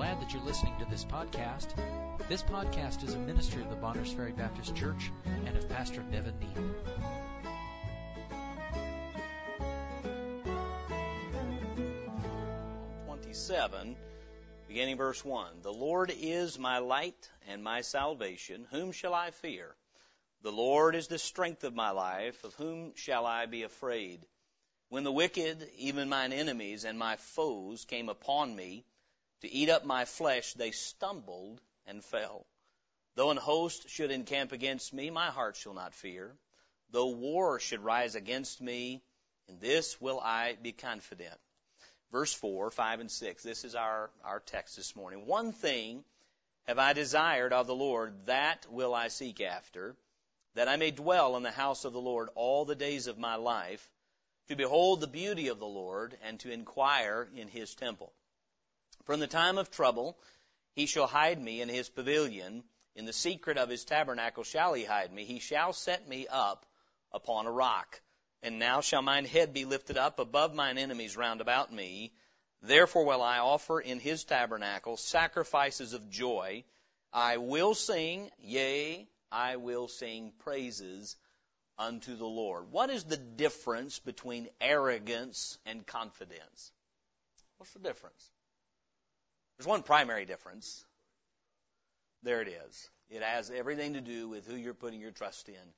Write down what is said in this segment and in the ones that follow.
glad that you're listening to this podcast. This podcast is a ministry of the Bonners Ferry Baptist Church and of Pastor Nevin Neal. 27, beginning verse 1. The Lord is my light and my salvation. Whom shall I fear? The Lord is the strength of my life. Of whom shall I be afraid? When the wicked, even mine enemies and my foes, came upon me to eat up my flesh, they stumbled and fell. Though an host should encamp against me, my heart shall not fear. Though war should rise against me, in this will I be confident verse 4, 5, and 6. This is our, our text this morning. One thing have I desired of the Lord, that will I seek after, that I may dwell in the house of the Lord all the days of my life, to behold the beauty of the Lord, and to inquire in his temple. From the time of trouble he shall hide me in his pavilion, in the secret of his tabernacle shall he hide me. He shall set me up upon a rock. And now shall mine head be lifted up above mine enemies round about me. Therefore will I offer in his tabernacle sacrifices of joy. I will sing, yea, I will sing praises unto the Lord. What is the difference between arrogance and confidence? What's the difference? There's one primary difference. There it is. It has everything to do with who you're putting your trust in.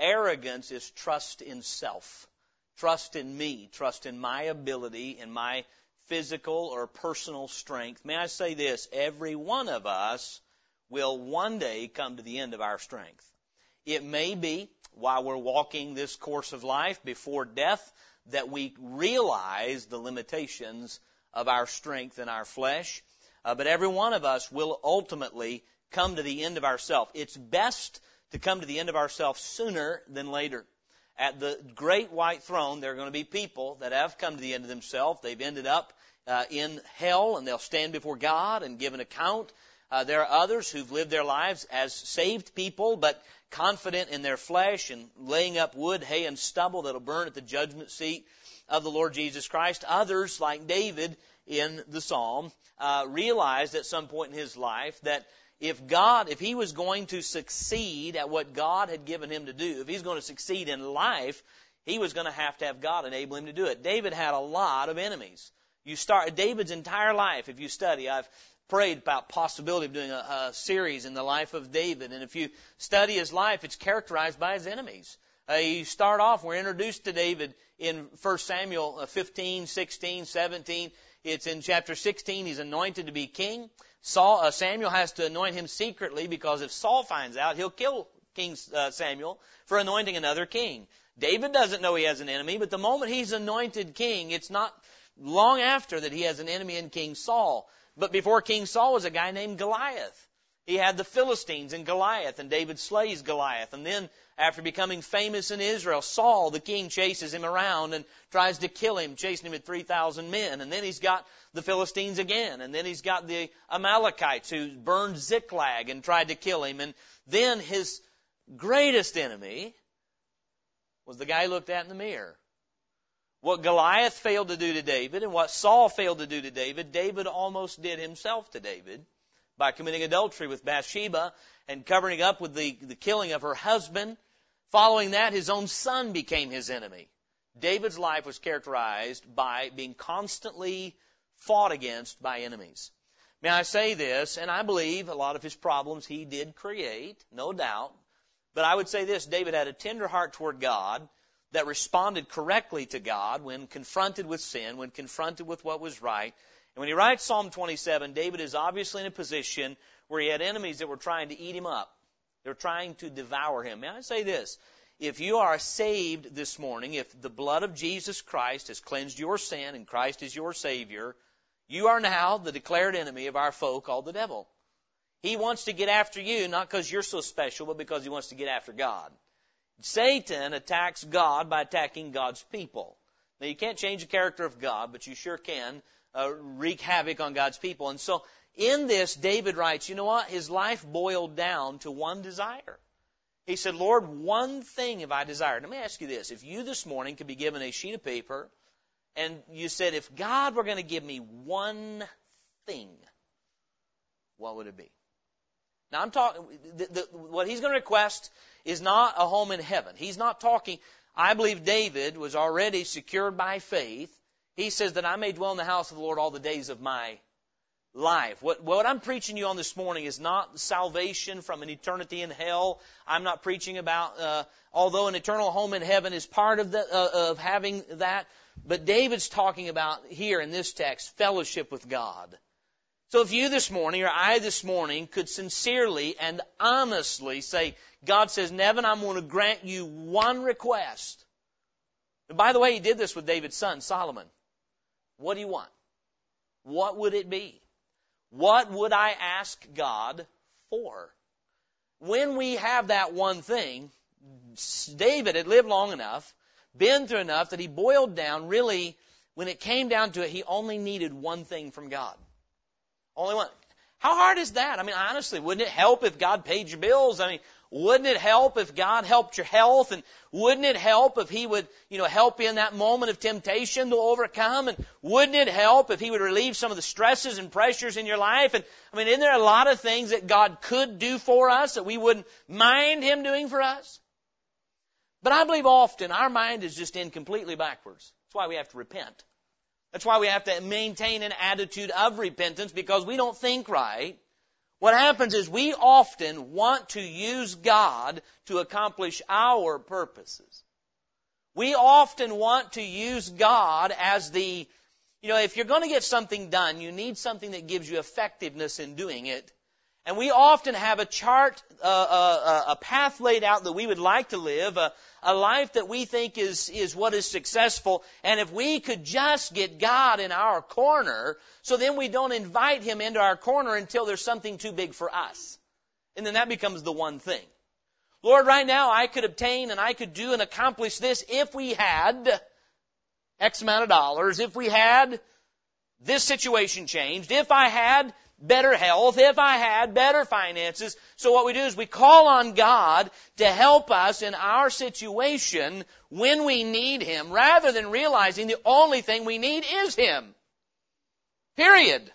Arrogance is trust in self, trust in me, trust in my ability, in my physical or personal strength. May I say this? Every one of us will one day come to the end of our strength. It may be while we're walking this course of life before death that we realize the limitations of our strength and our flesh. Uh, but every one of us will ultimately come to the end of ourself. It's best to come to the end of ourselves sooner than later. At the great white throne, there are going to be people that have come to the end of themselves. They've ended up uh, in hell and they'll stand before God and give an account. Uh, there are others who've lived their lives as saved people, but confident in their flesh and laying up wood, hay, and stubble that'll burn at the judgment seat of the Lord Jesus Christ. Others, like David in the Psalm, uh, realized at some point in his life that if God, if he was going to succeed at what God had given him to do, if he's going to succeed in life, he was going to have to have God enable him to do it. David had a lot of enemies. You start David's entire life. If you study, I've prayed about possibility of doing a, a series in the life of David, and if you study his life, it's characterized by his enemies. Uh, you start off, we're introduced to David in 1 Samuel 15, 16, 17. It's in chapter 16. He's anointed to be king. Saul, uh, Samuel has to anoint him secretly because if Saul finds out, he'll kill King uh, Samuel for anointing another king. David doesn't know he has an enemy, but the moment he's anointed king, it's not long after that he has an enemy in King Saul. But before King Saul was a guy named Goliath. He had the Philistines and Goliath, and David slays Goliath. And then, after becoming famous in Israel, Saul, the king, chases him around and tries to kill him, chasing him with 3,000 men. And then he's got the Philistines again. And then he's got the Amalekites who burned Ziklag and tried to kill him. And then his greatest enemy was the guy he looked at in the mirror. What Goliath failed to do to David and what Saul failed to do to David, David almost did himself to David by committing adultery with Bathsheba and covering up with the, the killing of her husband. Following that, his own son became his enemy. David's life was characterized by being constantly fought against by enemies. May I say this, and I believe a lot of his problems he did create, no doubt. But I would say this, David had a tender heart toward God that responded correctly to God when confronted with sin, when confronted with what was right, when he writes Psalm 27, David is obviously in a position where he had enemies that were trying to eat him up. They're trying to devour him. May I say this? If you are saved this morning, if the blood of Jesus Christ has cleansed your sin and Christ is your Savior, you are now the declared enemy of our foe called the devil. He wants to get after you, not because you're so special, but because he wants to get after God. Satan attacks God by attacking God's people. Now, you can't change the character of God, but you sure can uh, wreak havoc on God's people. And so in this, David writes, you know what? His life boiled down to one desire. He said, Lord, one thing have I desired. Let me ask you this. If you this morning could be given a sheet of paper and you said, if God were going to give me one thing, what would it be? Now I'm talking, what he's going to request is not a home in heaven. He's not talking, I believe David was already secured by faith. He says that I may dwell in the house of the Lord all the days of my life. What, what I'm preaching you on this morning is not salvation from an eternity in hell. I'm not preaching about, uh, although an eternal home in heaven is part of the, uh, of having that, but David's talking about here in this text, fellowship with God. So if you this morning, or I this morning, could sincerely and honestly say, God says, Nevin, I'm going to grant you one request. And by the way, he did this with David's son, Solomon. What do you want? What would it be? What would I ask God for? When we have that one thing, David had lived long enough, been through enough that he boiled down really, when it came down to it, he only needed one thing from God. Only one. How hard is that? I mean, honestly, wouldn't it help if God paid your bills? I mean, wouldn't it help if God helped your health? And wouldn't it help if He would, you know, help you in that moment of temptation to overcome? And wouldn't it help if He would relieve some of the stresses and pressures in your life? And I mean, isn't there a lot of things that God could do for us that we wouldn't mind Him doing for us? But I believe often our mind is just in completely backwards. That's why we have to repent. That's why we have to maintain an attitude of repentance because we don't think right. What happens is we often want to use God to accomplish our purposes. We often want to use God as the, you know, if you're going to get something done, you need something that gives you effectiveness in doing it. And we often have a chart, uh, uh, a path laid out that we would like to live, a, a life that we think is, is what is successful. And if we could just get God in our corner, so then we don't invite Him into our corner until there's something too big for us. And then that becomes the one thing. Lord, right now I could obtain and I could do and accomplish this if we had X amount of dollars, if we had this situation changed, if I had better health, if I had better finances. So what we do is we call on God to help us in our situation when we need Him, rather than realizing the only thing we need is Him. Period.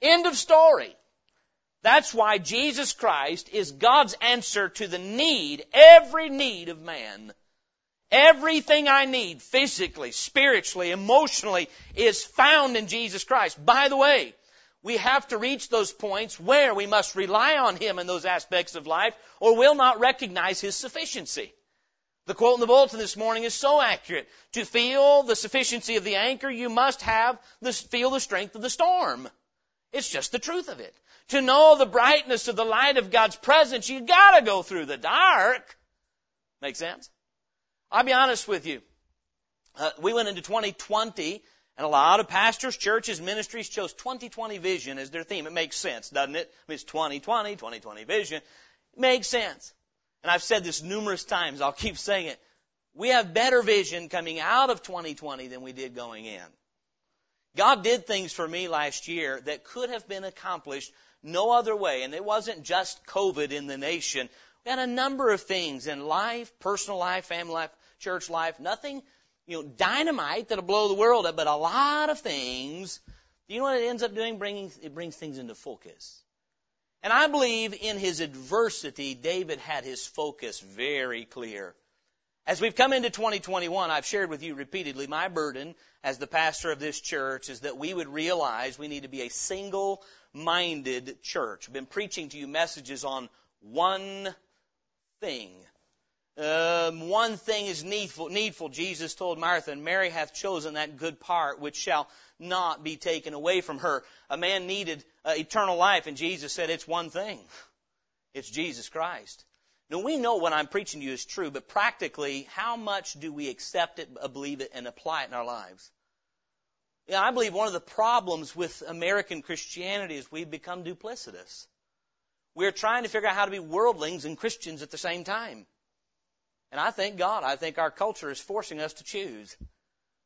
End of story. That's why Jesus Christ is God's answer to the need, every need of man. Everything I need physically, spiritually, emotionally is found in Jesus Christ. By the way, we have to reach those points where we must rely on Him in those aspects of life or will not recognize His sufficiency. The quote in the bulletin this morning is so accurate. To feel the sufficiency of the anchor, you must have the, feel the strength of the storm. It's just the truth of it. To know the brightness of the light of God's presence, you gotta go through the dark. Make sense? I'll be honest with you. Uh, we went into 2020 and a lot of pastors, churches, ministries chose 2020 vision as their theme. It makes sense, doesn't it? I mean, it's 2020, 2020 vision. It makes sense. And I've said this numerous times. I'll keep saying it. We have better vision coming out of 2020 than we did going in. God did things for me last year that could have been accomplished no other way. And it wasn't just COVID in the nation. We had a number of things in life, personal life, family life, church life. Nothing you know, dynamite that'll blow the world up, but a lot of things, you know what it ends up doing? Bringing, it brings things into focus. And I believe in his adversity, David had his focus very clear. As we've come into 2021, I've shared with you repeatedly, my burden as the pastor of this church is that we would realize we need to be a single-minded church. I've been preaching to you messages on one thing. Um, one thing is needful, needful. Jesus told Martha, and Mary hath chosen that good part which shall not be taken away from her. A man needed uh, eternal life, and Jesus said, it's one thing. It's Jesus Christ. Now we know what I'm preaching to you is true, but practically, how much do we accept it, uh, believe it, and apply it in our lives? Yeah, I believe one of the problems with American Christianity is we've become duplicitous. We're trying to figure out how to be worldlings and Christians at the same time. And I thank God. I think our culture is forcing us to choose.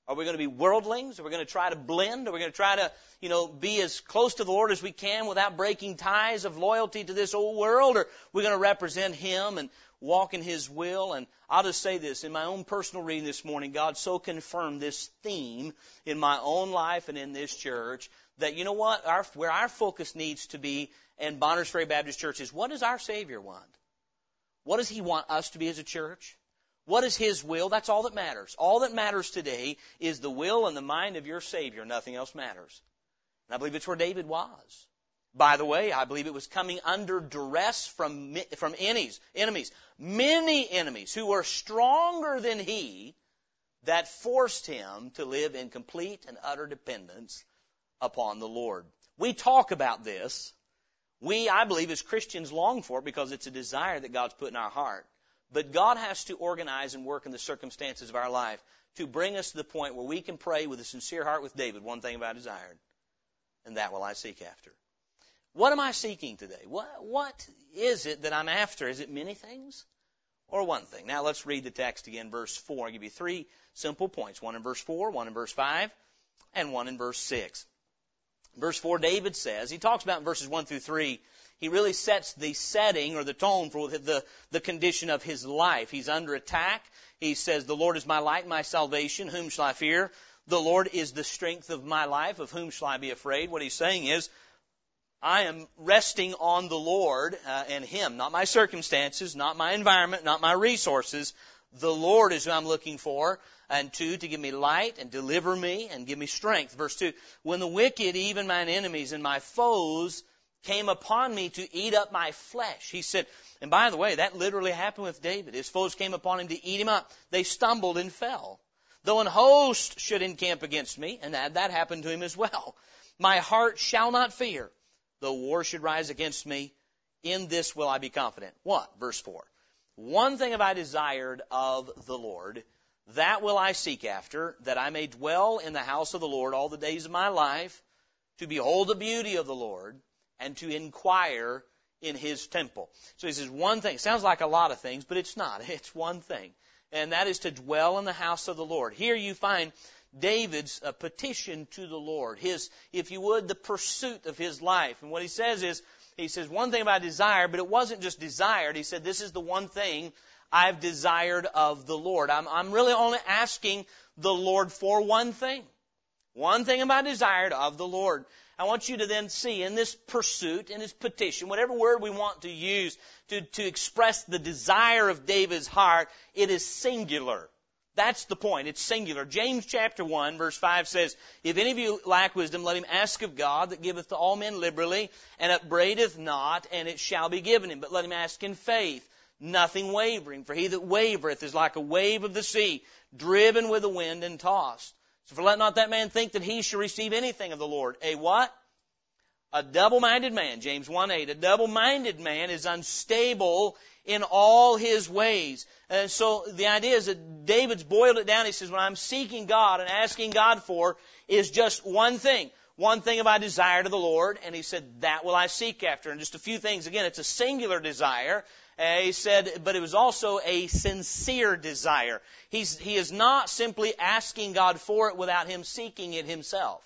Are we going to be worldlings? Are we going to try to blend? Are we going to try to, you know, be as close to the Lord as we can without breaking ties of loyalty to this old world? Or are we going to represent Him? And walk in His will. And I'll just say this, in my own personal reading this morning, God so confirmed this theme in my own life and in this church that, you know what, our, where our focus needs to be in Bonners Ferry Baptist Church is what does our Savior want? What does He want us to be as a church? What is His will? That's all that matters. All that matters today is the will and the mind of your Savior. Nothing else matters. And I believe it's where David was. By the way, I believe it was coming under duress from, from enemies, enemies, many enemies who were stronger than he that forced him to live in complete and utter dependence upon the Lord. We talk about this. We, I believe, as Christians long for it because it's a desire that God's put in our heart. But God has to organize and work in the circumstances of our life to bring us to the point where we can pray with a sincere heart with David, one thing have I desired, and that will I seek after. What am I seeking today? What, what is it that I'm after? Is it many things or one thing? Now let's read the text again, verse 4. I'll give you three simple points. One in verse 4, one in verse 5, and one in verse 6. Verse 4, David says, he talks about in verses 1 through 3, he really sets the setting or the tone for the, the condition of his life. He's under attack. He says, The Lord is my light and my salvation. Whom shall I fear? The Lord is the strength of my life. Of whom shall I be afraid? What he's saying is, I am resting on the Lord uh, and Him, not my circumstances, not my environment, not my resources. The Lord is who I'm looking for. And two, to give me light and deliver me and give me strength. Verse two, when the wicked, even mine enemies and my foes, came upon me to eat up my flesh. He said, and by the way, that literally happened with David. His foes came upon him to eat him up. They stumbled and fell. Though an host should encamp against me, and that, that happened to him as well. My heart shall not fear though war should rise against me, in this will I be confident. What? Verse 4. One thing have I desired of the Lord, that will I seek after, that I may dwell in the house of the Lord all the days of my life, to behold the beauty of the Lord, and to inquire in his temple. So he says one thing. Sounds like a lot of things, but it's not. It's one thing. And that is to dwell in the house of the Lord. Here you find David's uh, petition to the Lord, his, if you would, the pursuit of his life. And what he says is, he says, one thing about desire, but it wasn't just desired. He said, this is the one thing I've desired of the Lord. I'm, I'm really only asking the Lord for one thing. One thing about desired of the Lord. I want you to then see in this pursuit, in this petition, whatever word we want to use to, to express the desire of David's heart, it is singular. That's the point. It's singular. James chapter 1 verse 5 says, If any of you lack wisdom, let him ask of God that giveth to all men liberally and upbraideth not, and it shall be given him. But let him ask in faith, nothing wavering. For he that wavereth is like a wave of the sea, driven with the wind and tossed. So for let not that man think that he shall receive anything of the Lord. A what? A double-minded man, James 1:8. A double-minded man is unstable in all his ways. And so the idea is that David's boiled it down. He says, what I'm seeking God and asking God for is just one thing. One thing have I desired of the Lord, and he said, that will I seek after. And just a few things. Again, it's a singular desire. Uh, he said, but it was also a sincere desire. He's, he is not simply asking God for it without him seeking it himself.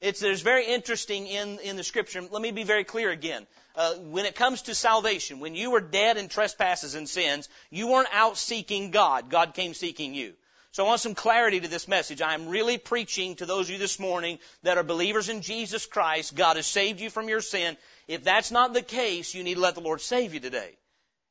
It's, there's very interesting in, in the scripture. Let me be very clear again uh, when it comes to salvation, when you were dead in trespasses and sins, you weren't out seeking God. God came seeking you. So I want some clarity to this message. I'm really preaching to those of you this morning that are believers in Jesus Christ. God has saved you from your sin. If that's not the case, you need to let the Lord save you today.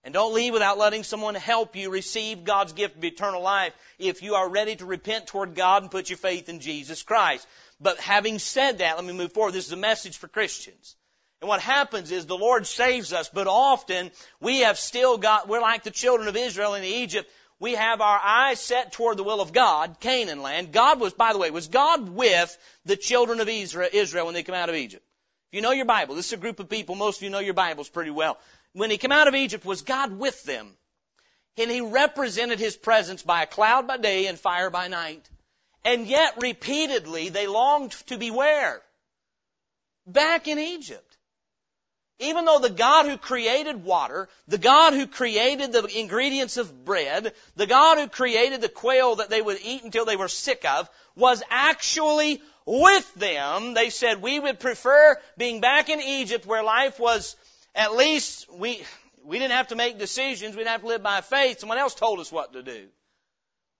And don't leave without letting someone help you receive God's gift of eternal life if you are ready to repent toward God and put your faith in Jesus Christ. But having said that, let me move forward. This is a message for Christians. And what happens is the Lord saves us, but often we have still got, we're like the children of Israel in Egypt. We have our eyes set toward the will of God, Canaan land. God was, by the way, was God with the children of Israel when they come out of Egypt? If you know your Bible, this is a group of people, most of you know your Bibles pretty well. When he came out of Egypt, was God with them? And he represented his presence by a cloud by day and fire by night. And yet, repeatedly, they longed to be where? Back in Egypt. Even though the God who created water, the God who created the ingredients of bread, the God who created the quail that they would eat until they were sick of, was actually with them, they said, we would prefer being back in Egypt where life was at least, we, We didn't have to make decisions. We didn't have to live by faith. Someone else told us what to do.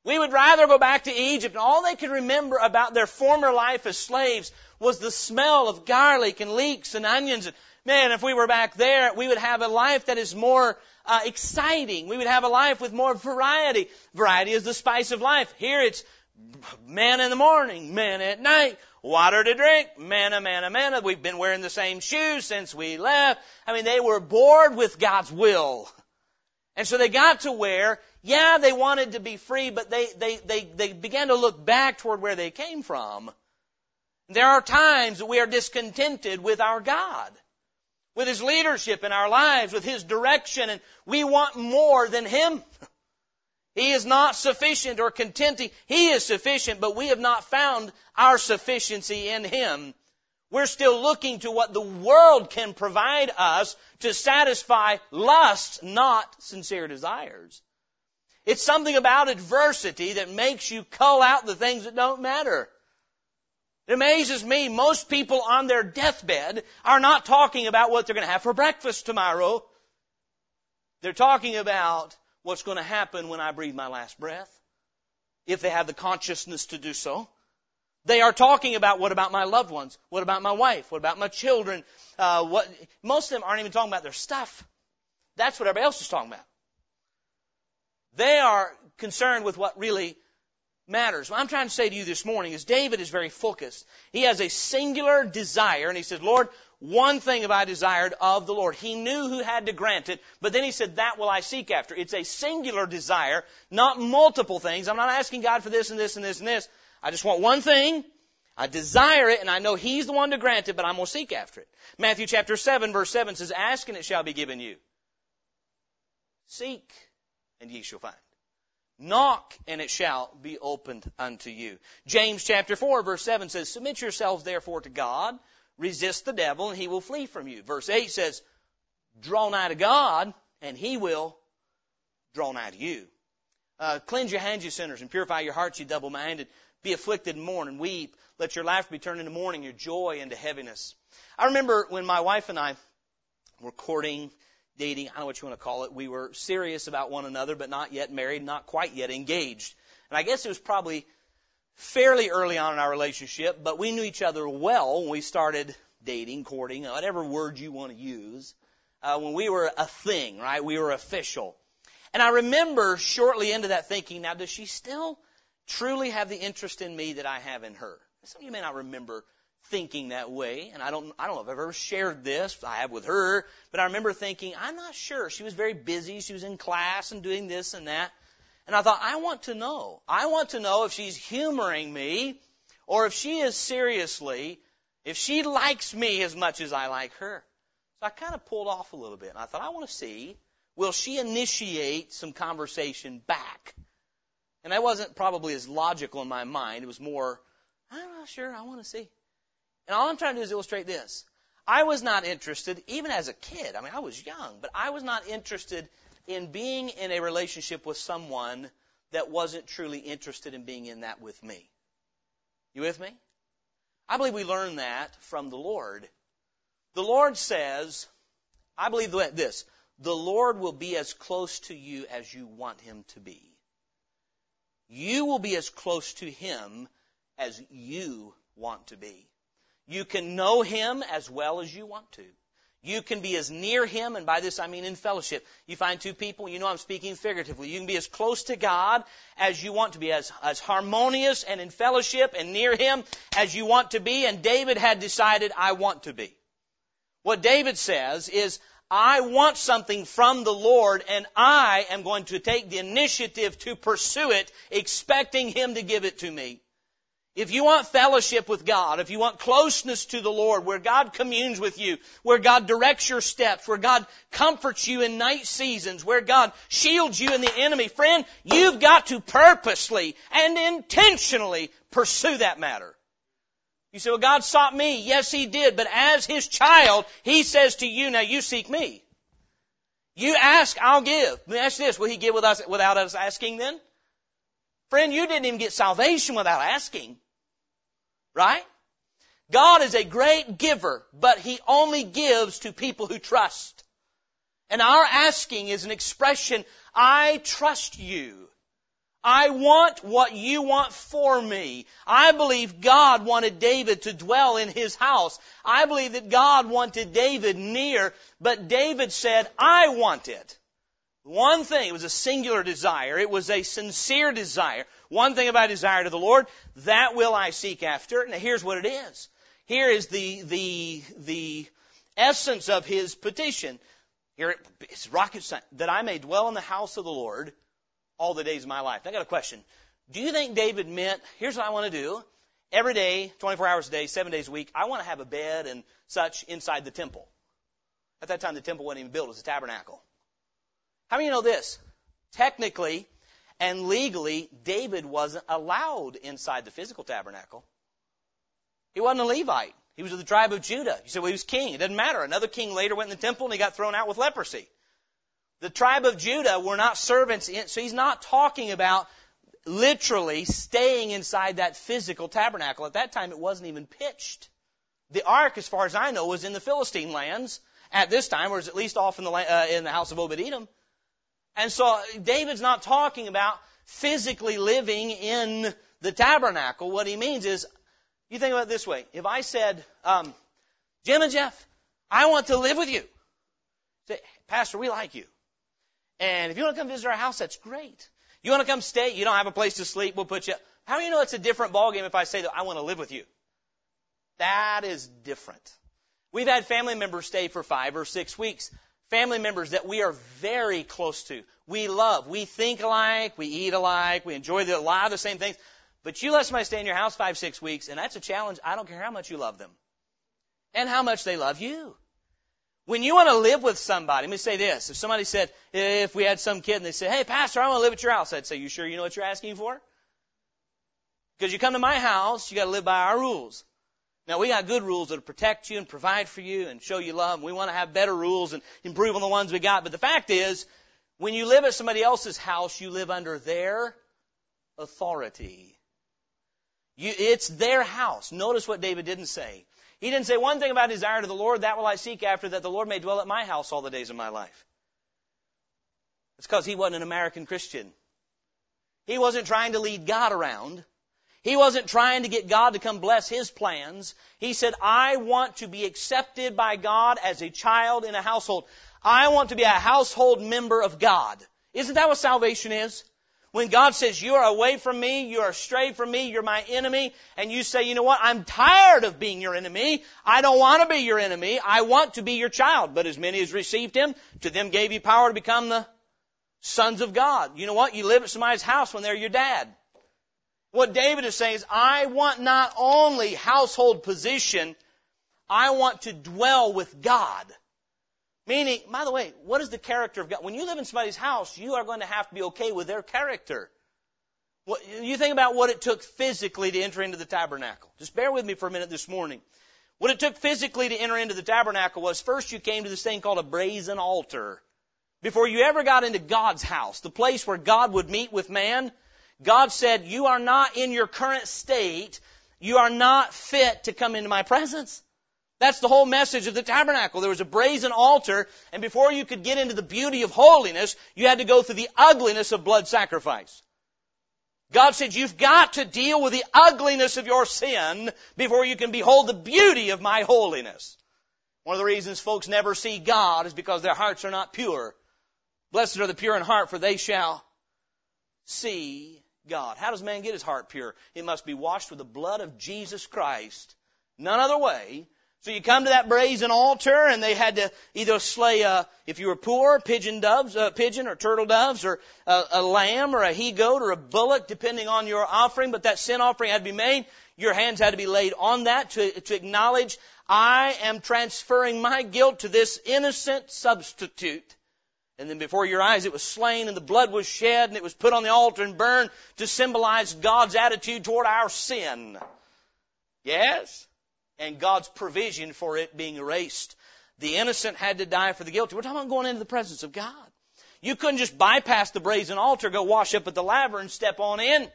We would rather go back to Egypt, and all they could remember about their former life as slaves was the smell of garlic and leeks and onions. Man, if we were back there, we would have a life that is more uh, exciting. We would have a life with more variety. Variety is the spice of life. Here it's man in the morning, man at night, water to drink, manna, manna, manna. We've been wearing the same shoes since we left. I mean, they were bored with God's will. And so they got to where, yeah, they wanted to be free, but they, they, they, they began to look back toward where they came from. There are times that we are discontented with our God, with His leadership in our lives, with His direction, and we want more than Him. He is not sufficient or contenting. He is sufficient, but we have not found our sufficiency in Him. We're still looking to what the world can provide us to satisfy lusts, not sincere desires. It's something about adversity that makes you cull out the things that don't matter. It amazes me, most people on their deathbed are not talking about what they're going to have for breakfast tomorrow. They're talking about what's going to happen when I breathe my last breath, if they have the consciousness to do so. They are talking about what about my loved ones? What about my wife? What about my children? Uh, what, most of them aren't even talking about their stuff. That's what everybody else is talking about. They are concerned with what really matters. What I'm trying to say to you this morning is David is very focused. He has a singular desire, and he says, Lord, one thing have I desired of the Lord. He knew who had to grant it, but then he said, that will I seek after. It's a singular desire, not multiple things. I'm not asking God for this and this and this and this. I just want one thing. I desire it and I know He's the one to grant it, but I'm going to seek after it. Matthew chapter 7 verse 7 says, ask and it shall be given you. Seek and ye shall find. Knock and it shall be opened unto you. James chapter 4 verse 7 says, submit yourselves therefore to God resist the devil and he will flee from you. Verse 8 says, draw nigh to God and he will draw nigh to you. Uh, cleanse your hands, you sinners, and purify your hearts, you double-minded. Be afflicted and mourn and weep. Let your laughter be turned into mourning, your joy into heaviness. I remember when my wife and I were courting, dating, I don't know what you want to call it. We were serious about one another, but not yet married, not quite yet engaged. And I guess it was probably fairly early on in our relationship, but we knew each other well when we started dating, courting, whatever word you want to use. Uh, when we were a thing, right? We were official. And I remember shortly into that thinking, now does she still truly have the interest in me that I have in her? Some of you may not remember thinking that way, and I don't, I don't know if I've ever shared this. I have with her, but I remember thinking, I'm not sure. She was very busy. She was in class and doing this and that. And I thought, I want to know. I want to know if she's humoring me or if she is seriously, if she likes me as much as I like her. So I kind of pulled off a little bit. And I thought, I want to see, will she initiate some conversation back? And that wasn't probably as logical in my mind. It was more, I'm not sure. I want to see. And all I'm trying to do is illustrate this. I was not interested, even as a kid. I mean, I was young, but I was not interested in being in a relationship with someone that wasn't truly interested in being in that with me. You with me? I believe we learn that from the Lord. The Lord says, I believe this, the Lord will be as close to you as you want Him to be. You will be as close to Him as you want to be. You can know Him as well as you want to. You can be as near Him, and by this I mean in fellowship. You find two people, you know I'm speaking figuratively. You can be as close to God as you want to be, as, as harmonious and in fellowship and near Him as you want to be, and David had decided, I want to be. What David says is, I want something from the Lord, and I am going to take the initiative to pursue it, expecting Him to give it to me. If you want fellowship with God, if you want closeness to the Lord, where God communes with you, where God directs your steps, where God comforts you in night seasons, where God shields you in the enemy, friend, you've got to purposely and intentionally pursue that matter. You say, well, God sought me. Yes, He did. But as His child, He says to you, now you seek me. You ask, I'll give. Let me ask this, will He give without us asking then? Friend, you didn't even get salvation without asking. Right? God is a great giver, but He only gives to people who trust. And our asking is an expression, I trust you. I want what you want for me. I believe God wanted David to dwell in his house. I believe that God wanted David near, but David said, I want it. One thing, it was a singular desire. It was a sincere desire. One thing about desire to the Lord, that will I seek after. Now here's what it is. Here is the, the, the essence of his petition. Here it's rocket science. That I may dwell in the house of the Lord all the days of my life. I got a question. Do you think David meant, here's what I want to do. Every day, 24 hours a day, seven days a week, I want to have a bed and such inside the temple. At that time, the temple wasn't even built. It was a tabernacle. How many of you know this? Technically and legally, David wasn't allowed inside the physical tabernacle. He wasn't a Levite. He was of the tribe of Judah. You say, well, he was king. It doesn't matter. Another king later went in the temple and he got thrown out with leprosy. The tribe of Judah were not servants, in, so he's not talking about literally staying inside that physical tabernacle. At that time, it wasn't even pitched. The ark, as far as I know, was in the Philistine lands at this time, or is at least off in the, uh, in the house of Obed Edom. And so David's not talking about physically living in the tabernacle. What he means is, you think about it this way. If I said, um, Jim and Jeff, I want to live with you. Say, Pastor, we like you. And if you want to come visit our house, that's great. You want to come stay? You don't have a place to sleep? We'll put you. How do you know it's a different ballgame if I say that I want to live with you? That is different. We've had family members stay for five or six weeks. Family members that we are very close to. We love. We think alike. We eat alike. We enjoy the, a lot of the same things. But you let somebody stay in your house five, six weeks, and that's a challenge. I don't care how much you love them. And how much they love you. When you want to live with somebody, let me say this. If somebody said, if we had some kid and they said, hey, pastor, I want to live at your house, I'd say, you sure you know what you're asking for? Because you come to my house, you got to live by our rules. Now we got good rules that'll protect you and provide for you and show you love. We want to have better rules and improve on the ones we got. But the fact is, when you live at somebody else's house, you live under their authority. You, it's their house. Notice what David didn't say. He didn't say one thing about desire to the Lord, that will I seek after, that the Lord may dwell at my house all the days of my life. It's because he wasn't an American Christian. He wasn't trying to lead God around. He wasn't trying to get God to come bless his plans. He said, I want to be accepted by God as a child in a household. I want to be a household member of God. Isn't that what salvation is? When God says, you are away from me, you are astray from me, you're my enemy, and you say, you know what, I'm tired of being your enemy. I don't want to be your enemy. I want to be your child. But as many as received him, to them gave you power to become the sons of God. You know what? You live at somebody's house when they're your dad. What David is saying is, I want not only household position, I want to dwell with God. Meaning, by the way, what is the character of God? When you live in somebody's house, you are going to have to be okay with their character. What, you think about what it took physically to enter into the tabernacle. Just bear with me for a minute this morning. What it took physically to enter into the tabernacle was first you came to this thing called a brazen altar. Before you ever got into God's house, the place where God would meet with man, God said, you are not in your current state. You are not fit to come into my presence. That's the whole message of the tabernacle. There was a brazen altar, and before you could get into the beauty of holiness, you had to go through the ugliness of blood sacrifice. God said, you've got to deal with the ugliness of your sin before you can behold the beauty of my holiness. One of the reasons folks never see God is because their hearts are not pure. Blessed are the pure in heart, for they shall see God. How does man get his heart pure? It must be washed with the blood of Jesus Christ. None other way. So you come to that brazen altar, and they had to either slay, a, if you were poor, pigeon doves, uh, pigeon or turtle doves, or a, a lamb, or a he goat, or a bullock, depending on your offering. But that sin offering had to be made. Your hands had to be laid on that to, to acknowledge, I am transferring my guilt to this innocent substitute. And then before your eyes it was slain and the blood was shed and it was put on the altar and burned to symbolize God's attitude toward our sin. Yes? and God's provision for it being erased. The innocent had to die for the guilty. We're talking about going into the presence of God. You couldn't just bypass the brazen altar, go wash up at the laver and step on in.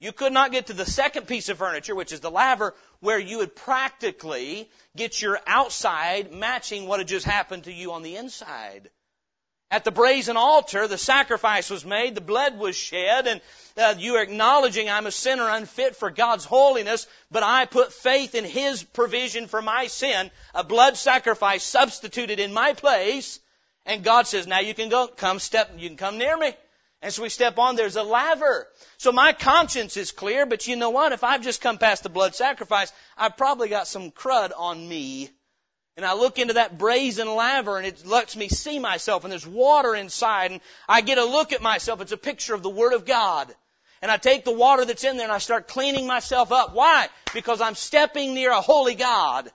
You could not get to the second piece of furniture, which is the laver, where you would practically get your outside matching what had just happened to you on the inside. At the brazen altar, the sacrifice was made, the blood was shed, and uh, you are acknowledging I'm a sinner unfit for God's holiness, but I put faith in His provision for my sin, a blood sacrifice substituted in my place, and God says, now you can go, come step, you can come near me. And so we step on, there's a laver. So my conscience is clear, but you know what? If I've just come past the blood sacrifice, I've probably got some crud on me. And I look into that brazen laver and it lets me see myself and there's water inside and I get a look at myself. It's a picture of the Word of God. And I take the water that's in there and I start cleaning myself up. Why? Because I'm stepping near a holy God.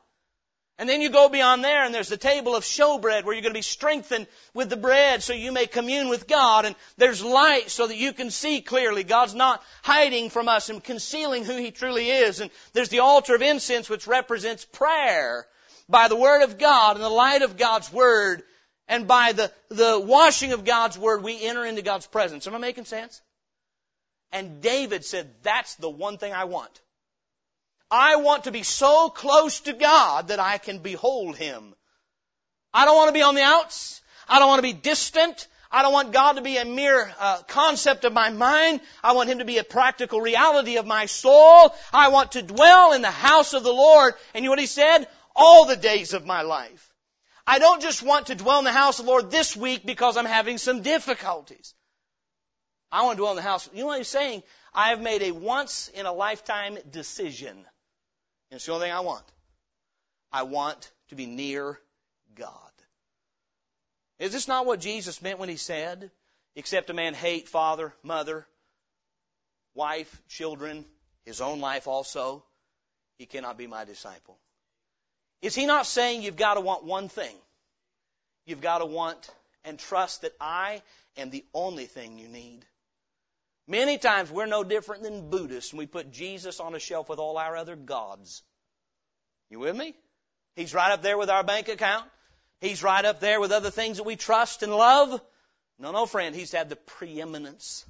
And then you go beyond there and there's the table of showbread where you're going to be strengthened with the bread so you may commune with God. And there's light so that you can see clearly. God's not hiding from us and concealing who He truly is. And there's the altar of incense which represents prayer by the Word of God and the light of God's Word and by the, the washing of God's Word, we enter into God's presence. Am I making sense? And David said, that's the one thing I want. I want to be so close to God that I can behold Him. I don't want to be on the outs. I don't want to be distant. I don't want God to be a mere uh, concept of my mind. I want Him to be a practical reality of my soul. I want to dwell in the house of the Lord. And you know what He said? All the days of my life. I don't just want to dwell in the house of the Lord this week because I'm having some difficulties. I want to dwell in the house. You know what he's saying? I have made a once in a lifetime decision. And it's the only thing I want. I want to be near God. Is this not what Jesus meant when he said, except a man hate father, mother, wife, children, his own life also, he cannot be my disciple. Is he not saying you've got to want one thing? You've got to want and trust that I am the only thing you need. Many times we're no different than Buddhists and we put Jesus on a shelf with all our other gods. You with me? He's right up there with our bank account. He's right up there with other things that we trust and love. No, no, friend. He's had the preeminence.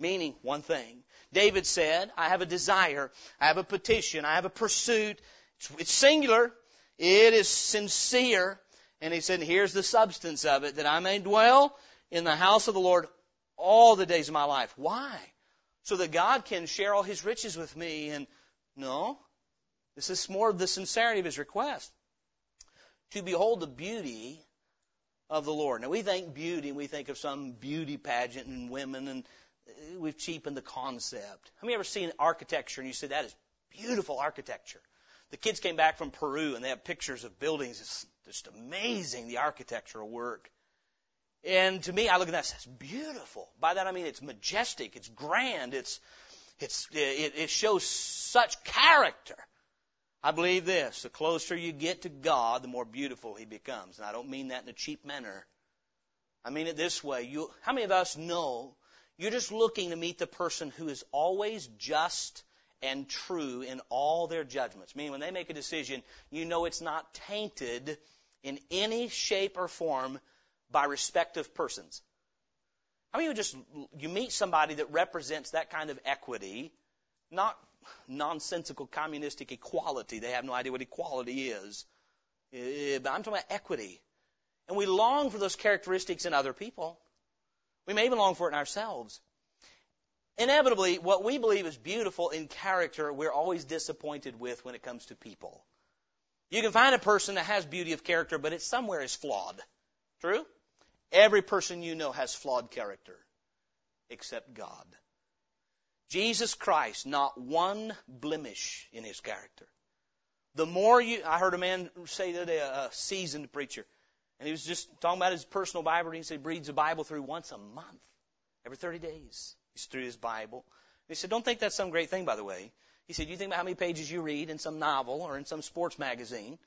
Meaning one thing. David said, I have a desire. I have a petition. I have a pursuit. It's, it's singular. It is sincere. And he said, here's the substance of it, that I may dwell in the house of the Lord all the days of my life. Why? So that God can share all his riches with me. And no, this is more of the sincerity of his request. To behold the beauty of the Lord. Now we think beauty and we think of some beauty pageant and women and we've cheapened the concept. Have you ever seen architecture and you say that is beautiful architecture? The kids came back from Peru and they have pictures of buildings. It's just amazing, the architectural work. And to me, I look at that and say, it's beautiful. By that I mean it's majestic, it's grand, it's, it's, it, it shows such character. I believe this, the closer you get to God, the more beautiful He becomes. And I don't mean that in a cheap manner. I mean it this way. You, how many of us know you're just looking to meet the person who is always just and true in all their judgments. Meaning when they make a decision, you know it's not tainted in any shape or form by respective persons. I mean, you just, you meet somebody that represents that kind of equity, not nonsensical communistic equality. They have no idea what equality is. Eh, but I'm talking about equity. And we long for those characteristics in other people. We may even long for it in ourselves. Inevitably, what we believe is beautiful in character, we're always disappointed with when it comes to people. You can find a person that has beauty of character, but it somewhere is flawed. True? Every person you know has flawed character, except God. Jesus Christ, not one blemish in his character. The more you, I heard a man say today, a seasoned preacher, and he was just talking about his personal Bible, and he said he reads the Bible through once a month, every 30 days. He's through his Bible. He said, don't think that's some great thing, by the way. He said, you think about how many pages you read in some novel or in some sports magazine.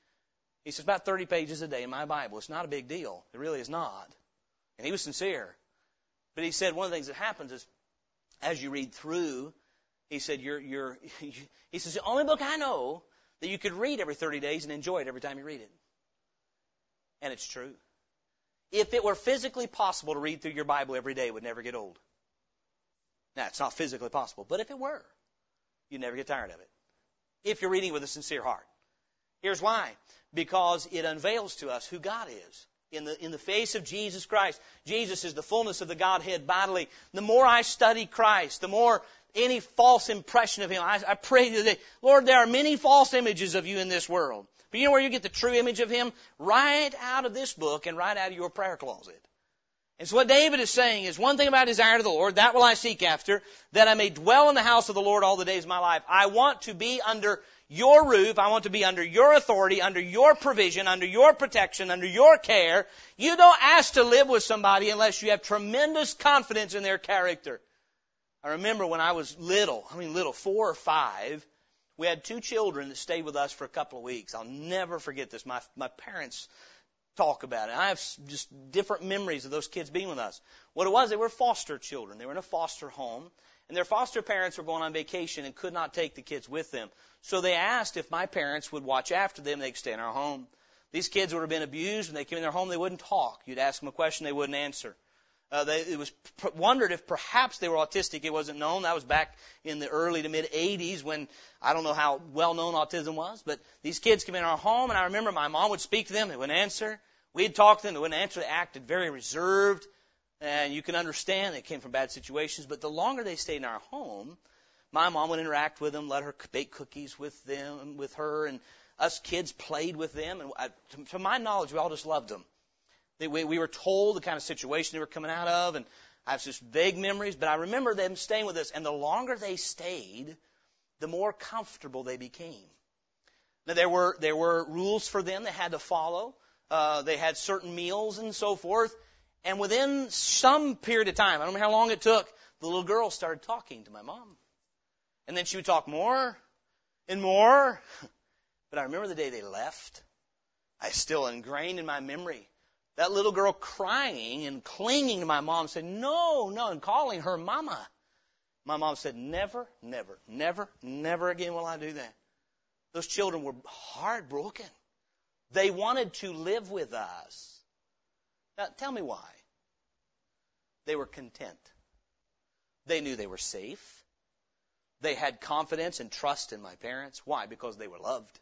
He says, about 30 pages a day in my Bible. It's not a big deal. It really is not. And he was sincere. But he said one of the things that happens is as you read through, he said, you're, you're, he says, the only book I know that you could read every 30 days and enjoy it every time you read it. And it's true. If it were physically possible to read through your Bible every day, it would never get old. Now, it's not physically possible, but if it were, you'd never get tired of it. If you're reading with a sincere heart. Here's why. Because it unveils to us who God is. In the, in the face of Jesus Christ, Jesus is the fullness of the Godhead bodily. The more I study Christ, the more any false impression of Him, I, I pray today, Lord, there are many false images of you in this world. But you know where you get the true image of Him? Right out of this book and right out of your prayer closet. And so what David is saying is one thing about desire to the Lord, that will I seek after, that I may dwell in the house of the Lord all the days of my life. I want to be under your roof. I want to be under your authority, under your provision, under your protection, under your care. You don't ask to live with somebody unless you have tremendous confidence in their character. I remember when I was little, I mean little, four or five, we had two children that stayed with us for a couple of weeks. I'll never forget this. My, my parents talk about it. I have just different memories of those kids being with us. What it was, they were foster children. They were in a foster home, and their foster parents were going on vacation and could not take the kids with them. So they asked if my parents would watch after them. They could stay in our home. These kids would have been abused. When they came in their home, they wouldn't talk. You'd ask them a question, they wouldn't answer. Uh, they, it was pr- wondered if perhaps they were autistic. It wasn't known. That was back in the early to mid 80s when I don't know how well known autism was, but these kids came in our home, and I remember my mom would speak to them. They wouldn't answer. We'd talk to them. They wouldn't answer. They acted very reserved, and you can understand they came from bad situations. But the longer they stayed in our home, my mom would interact with them, let her bake cookies with them, with her, and us kids played with them. And I, to, to my knowledge, we all just loved them. We, we were told the kind of situation they were coming out of, and I have just vague memories, but I remember them staying with us, and the longer they stayed, the more comfortable they became. Now there were there were rules for them they had to follow. Uh, they had certain meals and so forth, and within some period of time, I don't know how long it took, the little girl started talking to my mom, and then she would talk more and more. But I remember the day they left. I still ingrained in my memory that little girl crying and clinging to my mom said, No, no, and calling her mama. My mom said, Never, never, never, never again will I do that. Those children were heartbroken. They wanted to live with us. Now, tell me why. They were content. They knew they were safe. They had confidence and trust in my parents. Why? Because they were loved.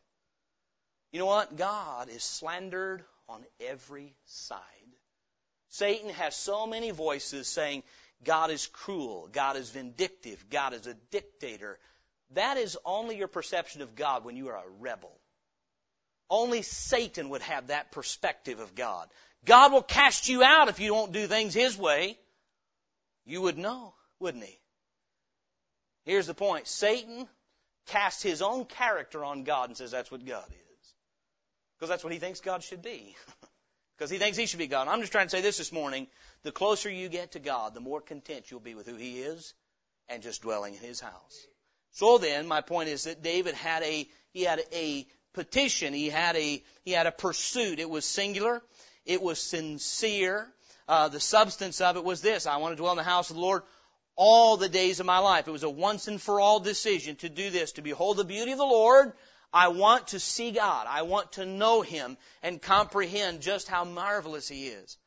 You know what? God is slandered on every side. Satan has so many voices saying, God is cruel, God is vindictive, God is a dictator. That is only your perception of God when you are a rebel. Only Satan would have that perspective of God. God will cast you out if you don't do things His way. You would know, wouldn't He? Here's the point. Satan casts his own character on God and says that's what God is. Because that's what he thinks God should be. Because he thinks he should be God. I'm just trying to say this this morning. The closer you get to God, the more content you'll be with who he is and just dwelling in his house. So then, my point is that David had a, he had a petition. He had a, he had a pursuit. It was singular. It was sincere. Uh, the substance of it was this. I want to dwell in the house of the Lord all the days of my life. It was a once and for all decision to do this, to behold the beauty of the Lord I want to see God. I want to know Him and comprehend just how marvelous He is.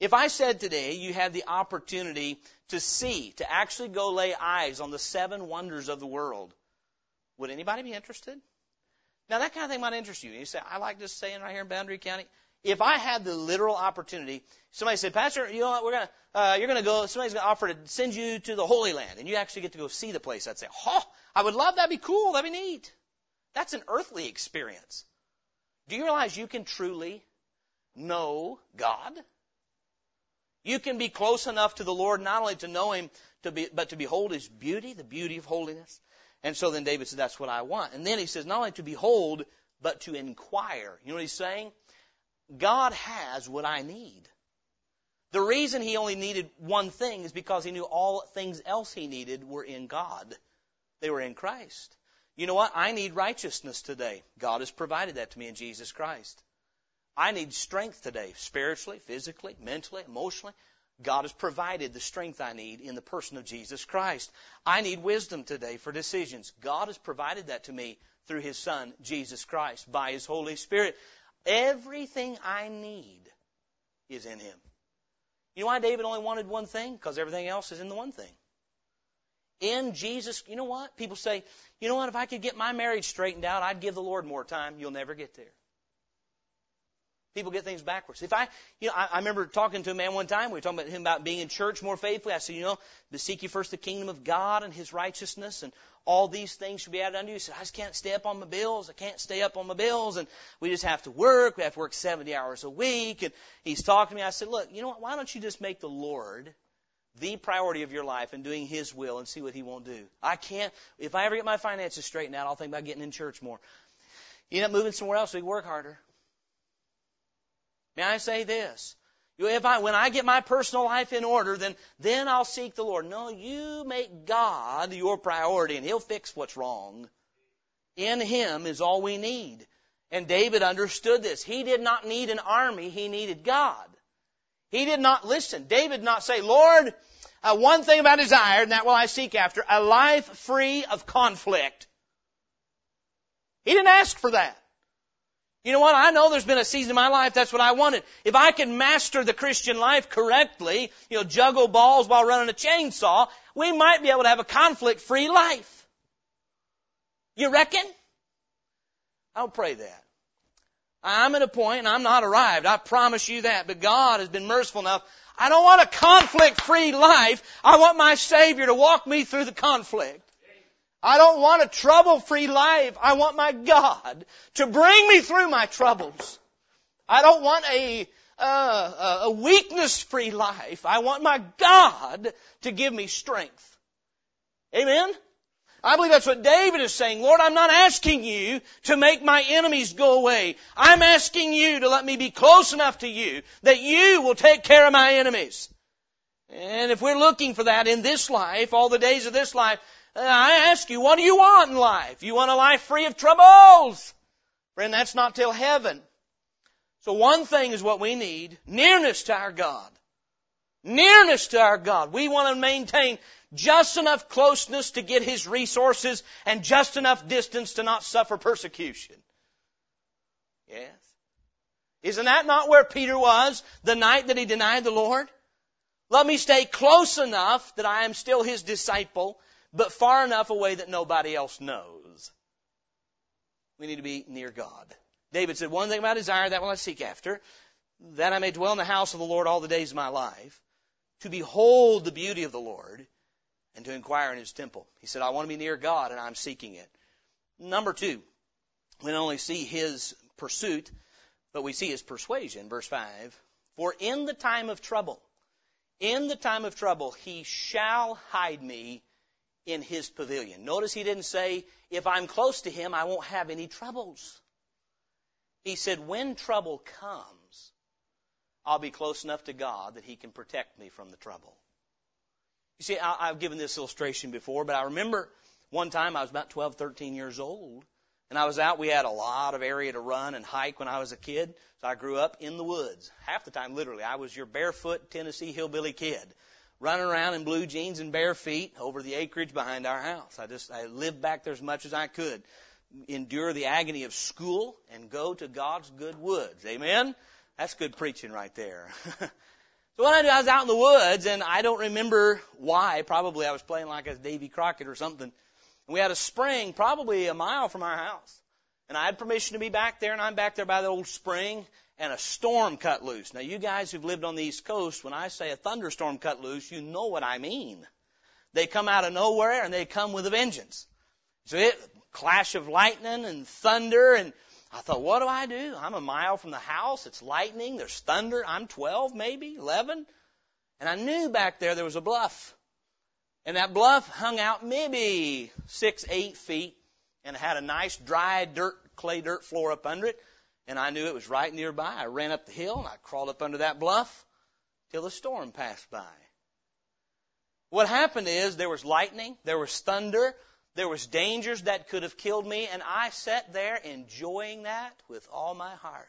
If I said today you had the opportunity to see, to actually go lay eyes on the seven wonders of the world, would anybody be interested? Now that kind of thing might interest you. You say, I like just staying right here in Boundary County. If I had the literal opportunity, somebody said, Pastor, you know what, we're gonna, uh, you're gonna go, somebody's gonna offer to send you to the Holy Land, and you actually get to go see the place. I'd say, oh, I would love, that'd be cool, that'd be neat. That's an earthly experience. Do you realize you can truly know God? You can be close enough to the Lord not only to know Him, to be, but to behold His beauty, the beauty of holiness. And so then David says, that's what I want. And then he says, not only to behold, but to inquire. You know what he's saying? God has what I need. The reason he only needed one thing is because he knew all things else he needed were in God. They were in Christ. You know what? I need righteousness today. God has provided that to me in Jesus Christ. I need strength today, spiritually, physically, mentally, emotionally. God has provided the strength I need in the person of Jesus Christ. I need wisdom today for decisions. God has provided that to me through His Son, Jesus Christ, by His Holy Spirit. Everything I need is in Him. You know why David only wanted one thing? Because everything else is in the one thing. In Jesus. You know what? People say, you know what? If I could get my marriage straightened out, I'd give the Lord more time. You'll never get there. People get things backwards. If I, you know, I, I remember talking to a man one time. We were talking about him about being in church more faithfully. I said, you know, to seek you first the kingdom of God and His righteousness, and all these things should be added unto you. He said, I just can't stay up on my bills. I can't stay up on my bills, and we just have to work. We have to work 70 hours a week. And he's talking to me. I said, look, you know what? Why don't you just make the Lord the priority of your life and doing His will and see what He won't do? I can't. If I ever get my finances straightened out, I'll think about getting in church more. You end up moving somewhere else so you work harder. May I say this? If I, when I get my personal life in order, then, then I'll seek the Lord. No, you make God your priority and He'll fix what's wrong. In Him is all we need. And David understood this. He did not need an army, he needed God. He did not listen. David did not say, Lord, uh, one thing about desire, and that will I seek after, a life free of conflict. He didn't ask for that. You know what? I know there's been a season in my life that's what I wanted. If I can master the Christian life correctly, you know, juggle balls while running a chainsaw, we might be able to have a conflict free life. You reckon? I'll pray that. I'm at a point and I'm not arrived. I promise you that. But God has been merciful enough. I don't want a conflict free life. I want my Savior to walk me through the conflict. I don't want a trouble free life. I want my God to bring me through my troubles. I don't want a, uh, a weakness free life. I want my God to give me strength. Amen? I believe that's what David is saying. Lord, I'm not asking you to make my enemies go away. I'm asking you to let me be close enough to you that you will take care of my enemies. And if we're looking for that in this life, all the days of this life, uh, I ask you, what do you want in life? You want a life free of troubles? Friend, that's not till heaven. So one thing is what we need, nearness to our God. Nearness to our God. We want to maintain just enough closeness to get His resources and just enough distance to not suffer persecution. Yes. Isn't that not where Peter was the night that he denied the Lord? Let me stay close enough that I am still His disciple but far enough away that nobody else knows. We need to be near God. David said, One thing about desire, that will I seek after, that I may dwell in the house of the Lord all the days of my life, to behold the beauty of the Lord, and to inquire in his temple. He said, I want to be near God, and I'm seeking it. Number two, we not only see his pursuit, but we see his persuasion. Verse 5 For in the time of trouble, in the time of trouble, he shall hide me in his pavilion. Notice he didn't say, if I'm close to him, I won't have any troubles. He said, when trouble comes, I'll be close enough to God that he can protect me from the trouble. You see, I've given this illustration before, but I remember one time I was about 12, 13 years old, and I was out. We had a lot of area to run and hike when I was a kid, so I grew up in the woods. Half the time, literally, I was your barefoot Tennessee hillbilly kid running around in blue jeans and bare feet over the acreage behind our house. I just I lived back there as much as I could. Endure the agony of school and go to God's good woods. Amen? That's good preaching right there. so what I do, I was out in the woods and I don't remember why. Probably I was playing like a Davy Crockett or something. And we had a spring probably a mile from our house. And I had permission to be back there and I'm back there by the old spring and a storm cut loose. Now, you guys who've lived on the East Coast, when I say a thunderstorm cut loose, you know what I mean. They come out of nowhere and they come with a vengeance. So it, clash of lightning and thunder and I thought, what do I do? I'm a mile from the house. It's lightning. There's thunder. I'm 12, maybe 11. And I knew back there there was a bluff. And that bluff hung out maybe six, eight feet and had a nice dry dirt, clay dirt floor up under it and I knew it was right nearby. I ran up the hill and I crawled up under that bluff till the storm passed by. What happened is there was lightning, there was thunder, there was dangers that could have killed me, and I sat there enjoying that with all my heart.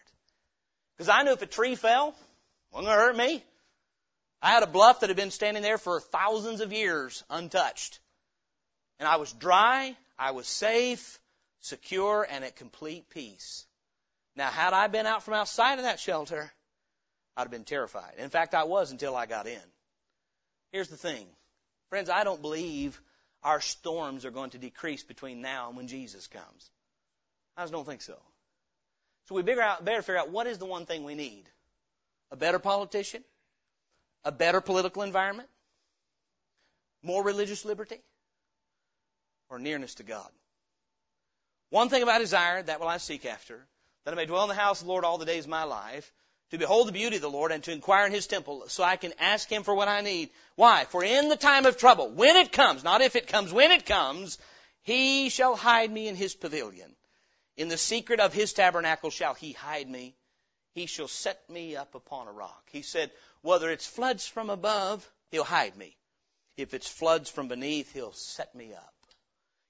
Because I knew if a tree fell, it wasn't going to hurt me. I had a bluff that had been standing there for thousands of years untouched. And I was dry, I was safe, secure, and at complete peace. Now, had I been out from outside of that shelter, I'd have been terrified. In fact, I was until I got in. Here's the thing. Friends, I don't believe our storms are going to decrease between now and when Jesus comes. I just don't think so. So we better, out, better figure out what is the one thing we need. A better politician? A better political environment? More religious liberty? Or nearness to God? One thing I desired, that will I seek after, that I may dwell in the house of the Lord all the days of my life, to behold the beauty of the Lord and to inquire in his temple so I can ask him for what I need. Why? For in the time of trouble, when it comes, not if it comes, when it comes, he shall hide me in his pavilion. In the secret of his tabernacle shall he hide me. He shall set me up upon a rock. He said, whether it's floods from above, he'll hide me. If it's floods from beneath, he'll set me up.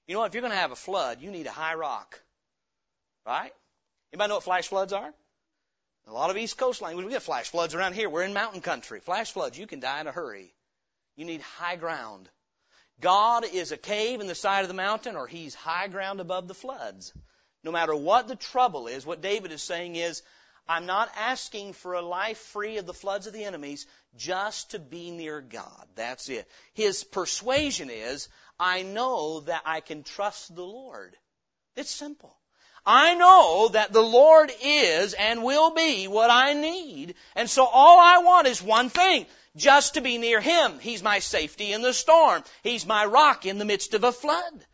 You know what? If you're going to have a flood, you need a high rock. Right? Anybody know what flash floods are? A lot of East Coast language, we get flash floods around here. We're in mountain country. Flash floods, you can die in a hurry. You need high ground. God is a cave in the side of the mountain, or He's high ground above the floods. No matter what the trouble is, what David is saying is, I'm not asking for a life free of the floods of the enemies, just to be near God. That's it. His persuasion is, I know that I can trust the Lord. It's simple. I know that the Lord is and will be what I need. And so all I want is one thing. Just to be near Him. He's my safety in the storm. He's my rock in the midst of a flood.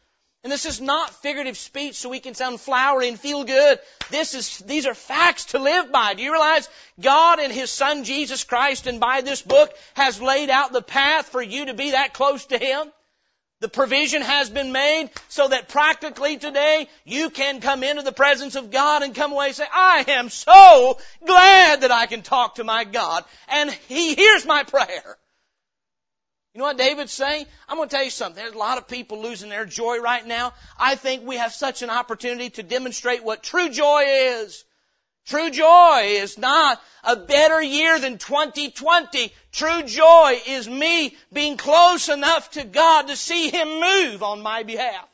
And this is not figurative speech so we can sound flowery and feel good. This is, these are facts to live by. Do you realize God and His Son Jesus Christ and by this book has laid out the path for you to be that close to Him? The provision has been made so that practically today you can come into the presence of God and come away and say, I am so glad that I can talk to my God and He hears my prayer. You know what David's saying? I'm going to tell you something. There's a lot of people losing their joy right now. I think we have such an opportunity to demonstrate what true joy is. True joy is not a better year than 2020. True joy is me being close enough to God to see Him move on my behalf.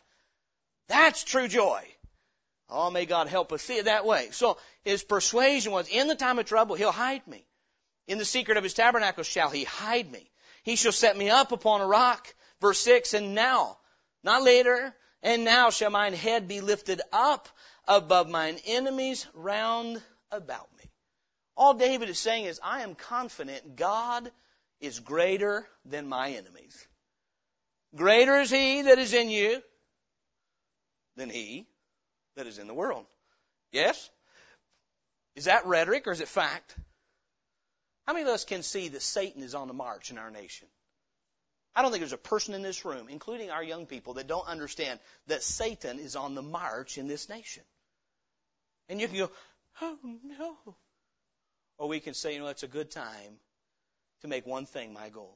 That's true joy. Oh, may God help us see it that way. So his persuasion was, in the time of trouble, He'll hide me. In the secret of His tabernacle shall He hide me. He shall set me up upon a rock. Verse 6, and now, not later, and now shall mine head be lifted up above mine enemies round about me. All David is saying is, I am confident God is greater than my enemies. Greater is He that is in you than He that is in the world. Yes? Is that rhetoric or is it fact? How many of us can see that Satan is on the march in our nation? I don't think there's a person in this room, including our young people, that don't understand that Satan is on the march in this nation. And you can go, oh no. Or we can say, you know, it's a good time to make one thing my goal.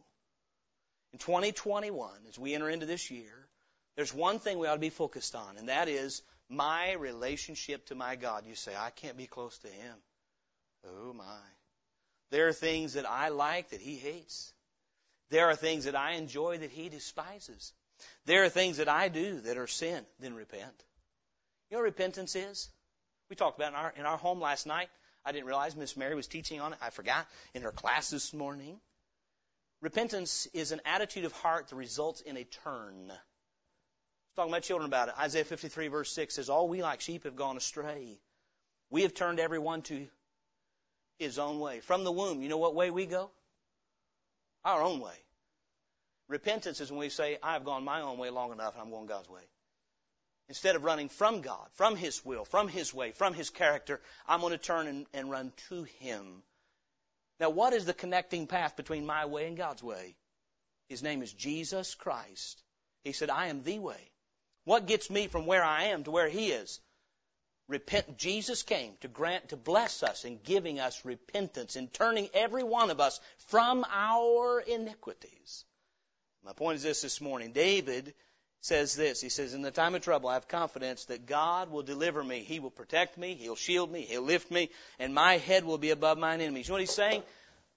In 2021, as we enter into this year, there's one thing we ought to be focused on, and that is my relationship to my God. You say, I can't be close to Him. Oh my. There are things that I like that He hates. There are things that I enjoy that He despises. There are things that I do that are sin. Then repent. You know what repentance is? We talked about in our, in our home last night. I didn't realize Miss Mary was teaching on it. I forgot in her class this morning. Repentance is an attitude of heart that results in a turn. Talking about children about it. Isaiah 53 verse 6 says, All we like sheep have gone astray. We have turned everyone to his own way. From the womb, you know what way we go? Our own way. Repentance is when we say, I've gone my own way long enough and I'm going God's way. Instead of running from God, from His will, from His way, from His character, I'm going to turn and, and run to Him. Now, what is the connecting path between my way and God's way? His name is Jesus Christ. He said, I am the way. What gets me from where I am to where He is? Repent. Jesus came to grant, to bless us in giving us repentance, in turning every one of us from our iniquities. My point is this this morning. David says this. He says, In the time of trouble, I have confidence that God will deliver me. He will protect me. He'll shield me. He'll lift me. And my head will be above mine enemies. You know what he's saying?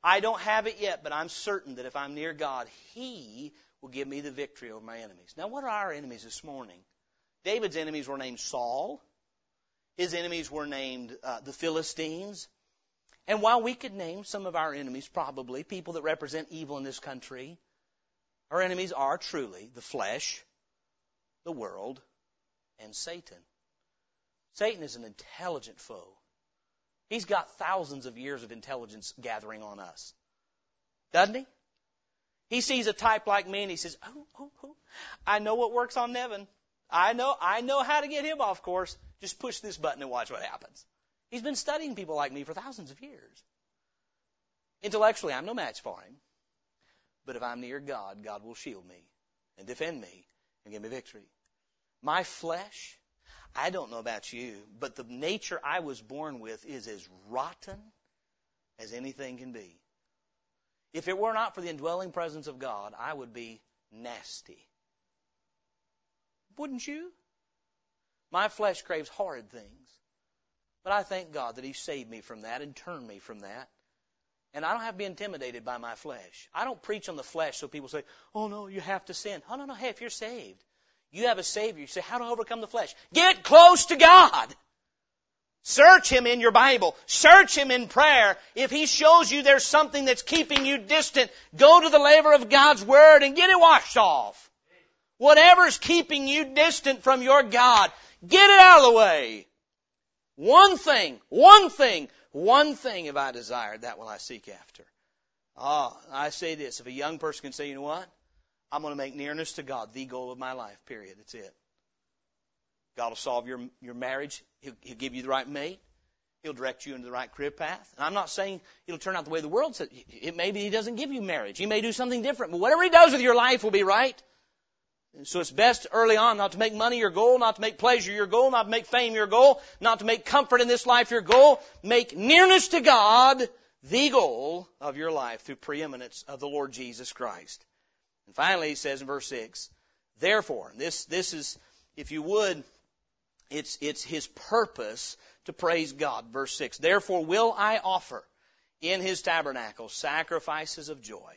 I don't have it yet, but I'm certain that if I'm near God, He will give me the victory over my enemies. Now, what are our enemies this morning? David's enemies were named Saul. His enemies were named uh, the Philistines. And while we could name some of our enemies, probably, people that represent evil in this country, our enemies are truly the flesh, the world, and Satan. Satan is an intelligent foe. He's got thousands of years of intelligence gathering on us. Doesn't he? He sees a type like me and he says, oh, oh, oh, I know what works on Nevin. I know, I know how to get him off course. Just push this button and watch what happens. He's been studying people like me for thousands of years. Intellectually, I'm no match for him. But if I'm near God, God will shield me and defend me and give me victory. My flesh, I don't know about you, but the nature I was born with is as rotten as anything can be. If it were not for the indwelling presence of God, I would be nasty. Wouldn't you? My flesh craves horrid things. But I thank God that He saved me from that and turned me from that. And I don't have to be intimidated by my flesh. I don't preach on the flesh so people say, oh no, you have to sin. Oh no, no, hey, if you're saved, you have a Savior. You say, how do I overcome the flesh? Get close to God. Search Him in your Bible. Search Him in prayer. If He shows you there's something that's keeping you distant, go to the laver of God's Word and get it washed off. Whatever's keeping you distant from your God, get it out of the way. One thing, one thing one thing have I desired, that will I seek after. Ah, I say this, if a young person can say, you know what? I'm going to make nearness to God the goal of my life, period. That's it. God will solve your, your marriage. He'll, he'll give you the right mate. He'll direct you into the right career path. And I'm not saying it'll turn out the way the world says. It maybe He doesn't give you marriage. He may do something different. But whatever He does with your life will be right. So it's best early on not to make money your goal, not to make pleasure your goal, not to make fame your goal, not to make comfort in this life your goal. Make nearness to God the goal of your life through preeminence of the Lord Jesus Christ. And finally, he says in verse 6, therefore, this, this is, if you would, it's, it's his purpose to praise God. Verse 6, therefore will I offer in his tabernacle sacrifices of joy.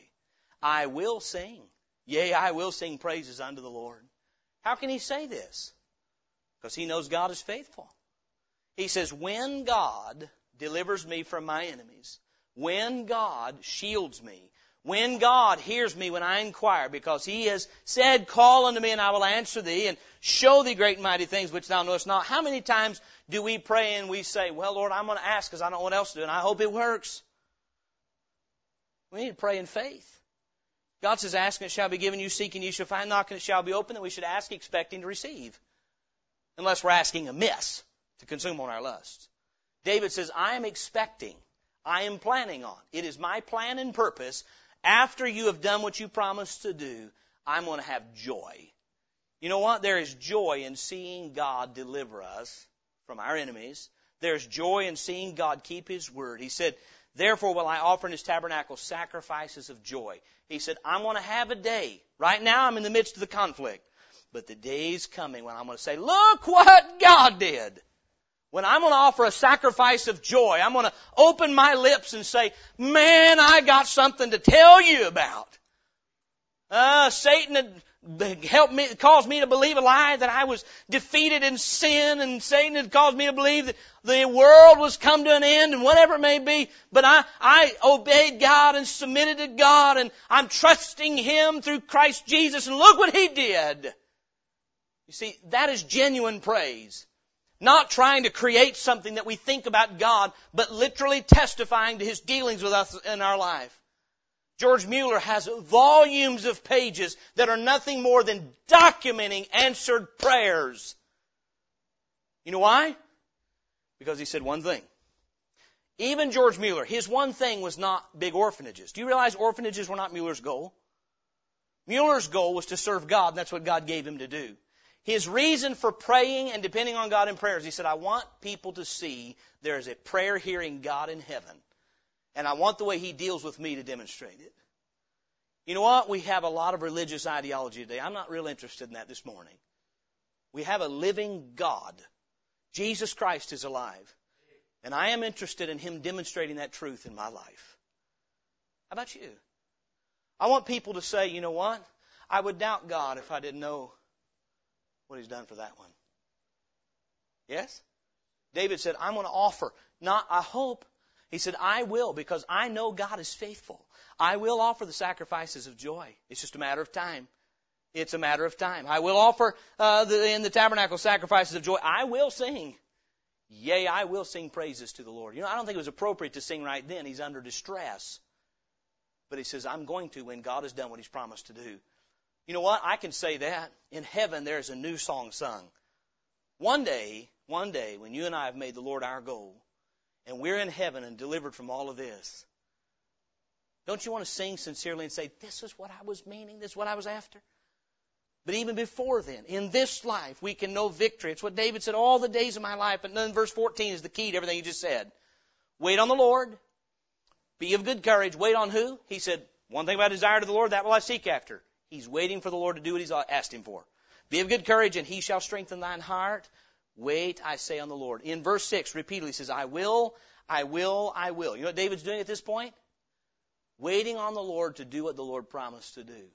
I will sing. Yea, I will sing praises unto the Lord. How can he say this? Because he knows God is faithful. He says, when God delivers me from my enemies, when God shields me, when God hears me when I inquire, because He has said, Call unto me and I will answer thee, and show thee great and mighty things which thou knowest not. How many times do we pray and we say, Well, Lord, I'm going to ask because I don't know what else to do, and I hope it works? We need to pray in faith. God says, Ask and it shall be given you, seek and you shall find, knock and it shall be opened, and we should ask expecting to receive. Unless we're asking amiss to consume on our lusts. David says, I am expecting, I am planning on. It is my plan and purpose. After you have done what you promised to do, I'm going to have joy. You know what? There is joy in seeing God deliver us from our enemies. There's joy in seeing God keep His word. He said, Therefore will I offer in his tabernacle sacrifices of joy. He said, I'm going to have a day. Right now I'm in the midst of the conflict. But the day's coming when I'm going to say, look what God did. When I'm going to offer a sacrifice of joy, I'm going to open my lips and say, man, I got something to tell you about. Uh, Satan had helped me, caused me to believe a lie that I was defeated in sin and Satan had caused me to believe that the world was come to an end and whatever it may be. But I, I obeyed God and submitted to God and I'm trusting Him through Christ Jesus and look what He did. You see, that is genuine praise. Not trying to create something that we think about God, but literally testifying to His dealings with us in our life. George Mueller has volumes of pages that are nothing more than documenting answered prayers. You know why? Because he said one thing. Even George Mueller, his one thing was not big orphanages. Do you realize orphanages were not Mueller's goal? Mueller's goal was to serve God, and that's what God gave him to do. His reason for praying and depending on God in prayers, he said, I want people to see there is a prayer hearing God in heaven and I want the way He deals with me to demonstrate it. You know what? We have a lot of religious ideology today. I'm not real interested in that this morning. We have a living God. Jesus Christ is alive. And I am interested in Him demonstrating that truth in my life. How about you? I want people to say, you know what? I would doubt God if I didn't know what He's done for that one. Yes? David said, I'm going to offer, not I hope, he said, I will because I know God is faithful. I will offer the sacrifices of joy. It's just a matter of time. It's a matter of time. I will offer uh, the, in the tabernacle sacrifices of joy. I will sing. Yea, I will sing praises to the Lord. You know, I don't think it was appropriate to sing right then. He's under distress. But he says, I'm going to when God has done what he's promised to do. You know what? I can say that. In heaven, there's a new song sung. One day, one day, when you and I have made the Lord our goal, and we're in heaven and delivered from all of this, don't you want to sing sincerely and say, This is what I was meaning, this is what I was after? But even before then, in this life, we can know victory. It's what David said all the days of my life. And then verse 14 is the key to everything he just said. Wait on the Lord. Be of good courage. Wait on who? He said, one thing about desire to the Lord, that will I seek after. He's waiting for the Lord to do what he's asked him for. Be of good courage, and he shall strengthen thine heart. Wait, I say on the Lord. In verse 6, repeatedly says, I will, I will, I will. You know what David's doing at this point? Waiting on the Lord to do what the Lord promised to do.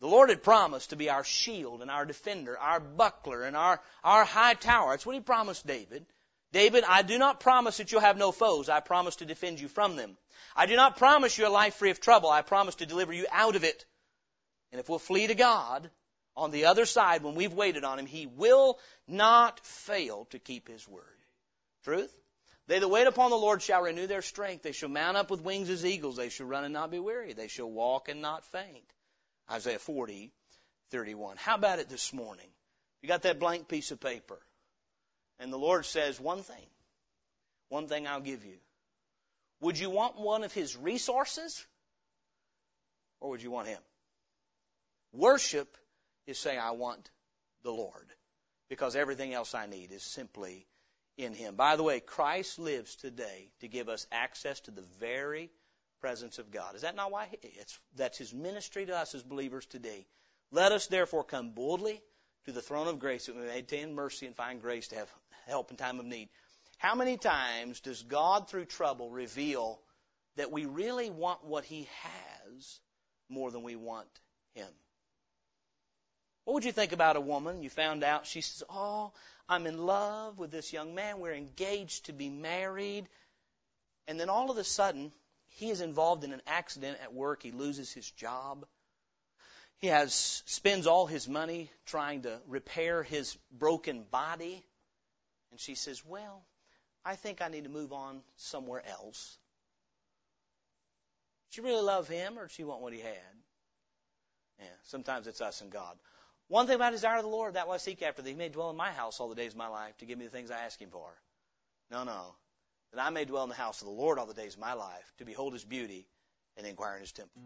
The Lord had promised to be our shield and our defender, our buckler and our, our high tower. That's what He promised David. David, I do not promise that you'll have no foes. I promise to defend you from them. I do not promise you a life free of trouble. I promise to deliver you out of it. And if we'll flee to God, on the other side, when we've waited on Him, He will not fail to keep His word. Truth? They that wait upon the Lord shall renew their strength. They shall mount up with wings as eagles. They shall run and not be weary. They shall walk and not faint. Isaiah 40, 31. How about it this morning? You got that blank piece of paper. And the Lord says one thing. One thing I'll give you. Would you want one of His resources? Or would you want Him? Worship is saying, I want the Lord. Because everything else I need is simply in Him. By the way, Christ lives today to give us access to the very presence of God. Is that not why? It's, that's His ministry to us as believers today. Let us therefore come boldly to the throne of grace that we may obtain mercy and find grace to have help in time of need. How many times does God, through trouble, reveal that we really want what He has more than we want Him? What would you think about a woman? You found out she says, Oh, I'm in love with this young man. We're engaged to be married. And then all of a sudden, he is involved in an accident at work. He loses his job. He has spends all his money trying to repair his broken body. And she says, "Well, I think I need to move on somewhere else." She really love him, or she want what he had? Yeah, sometimes it's us and God. One thing about desire of the Lord, that will I seek after, that He may dwell in my house all the days of my life to give me the things I ask Him for. No, no that I may dwell in the house of the Lord all the days of my life, to behold his beauty and inquire in his temple.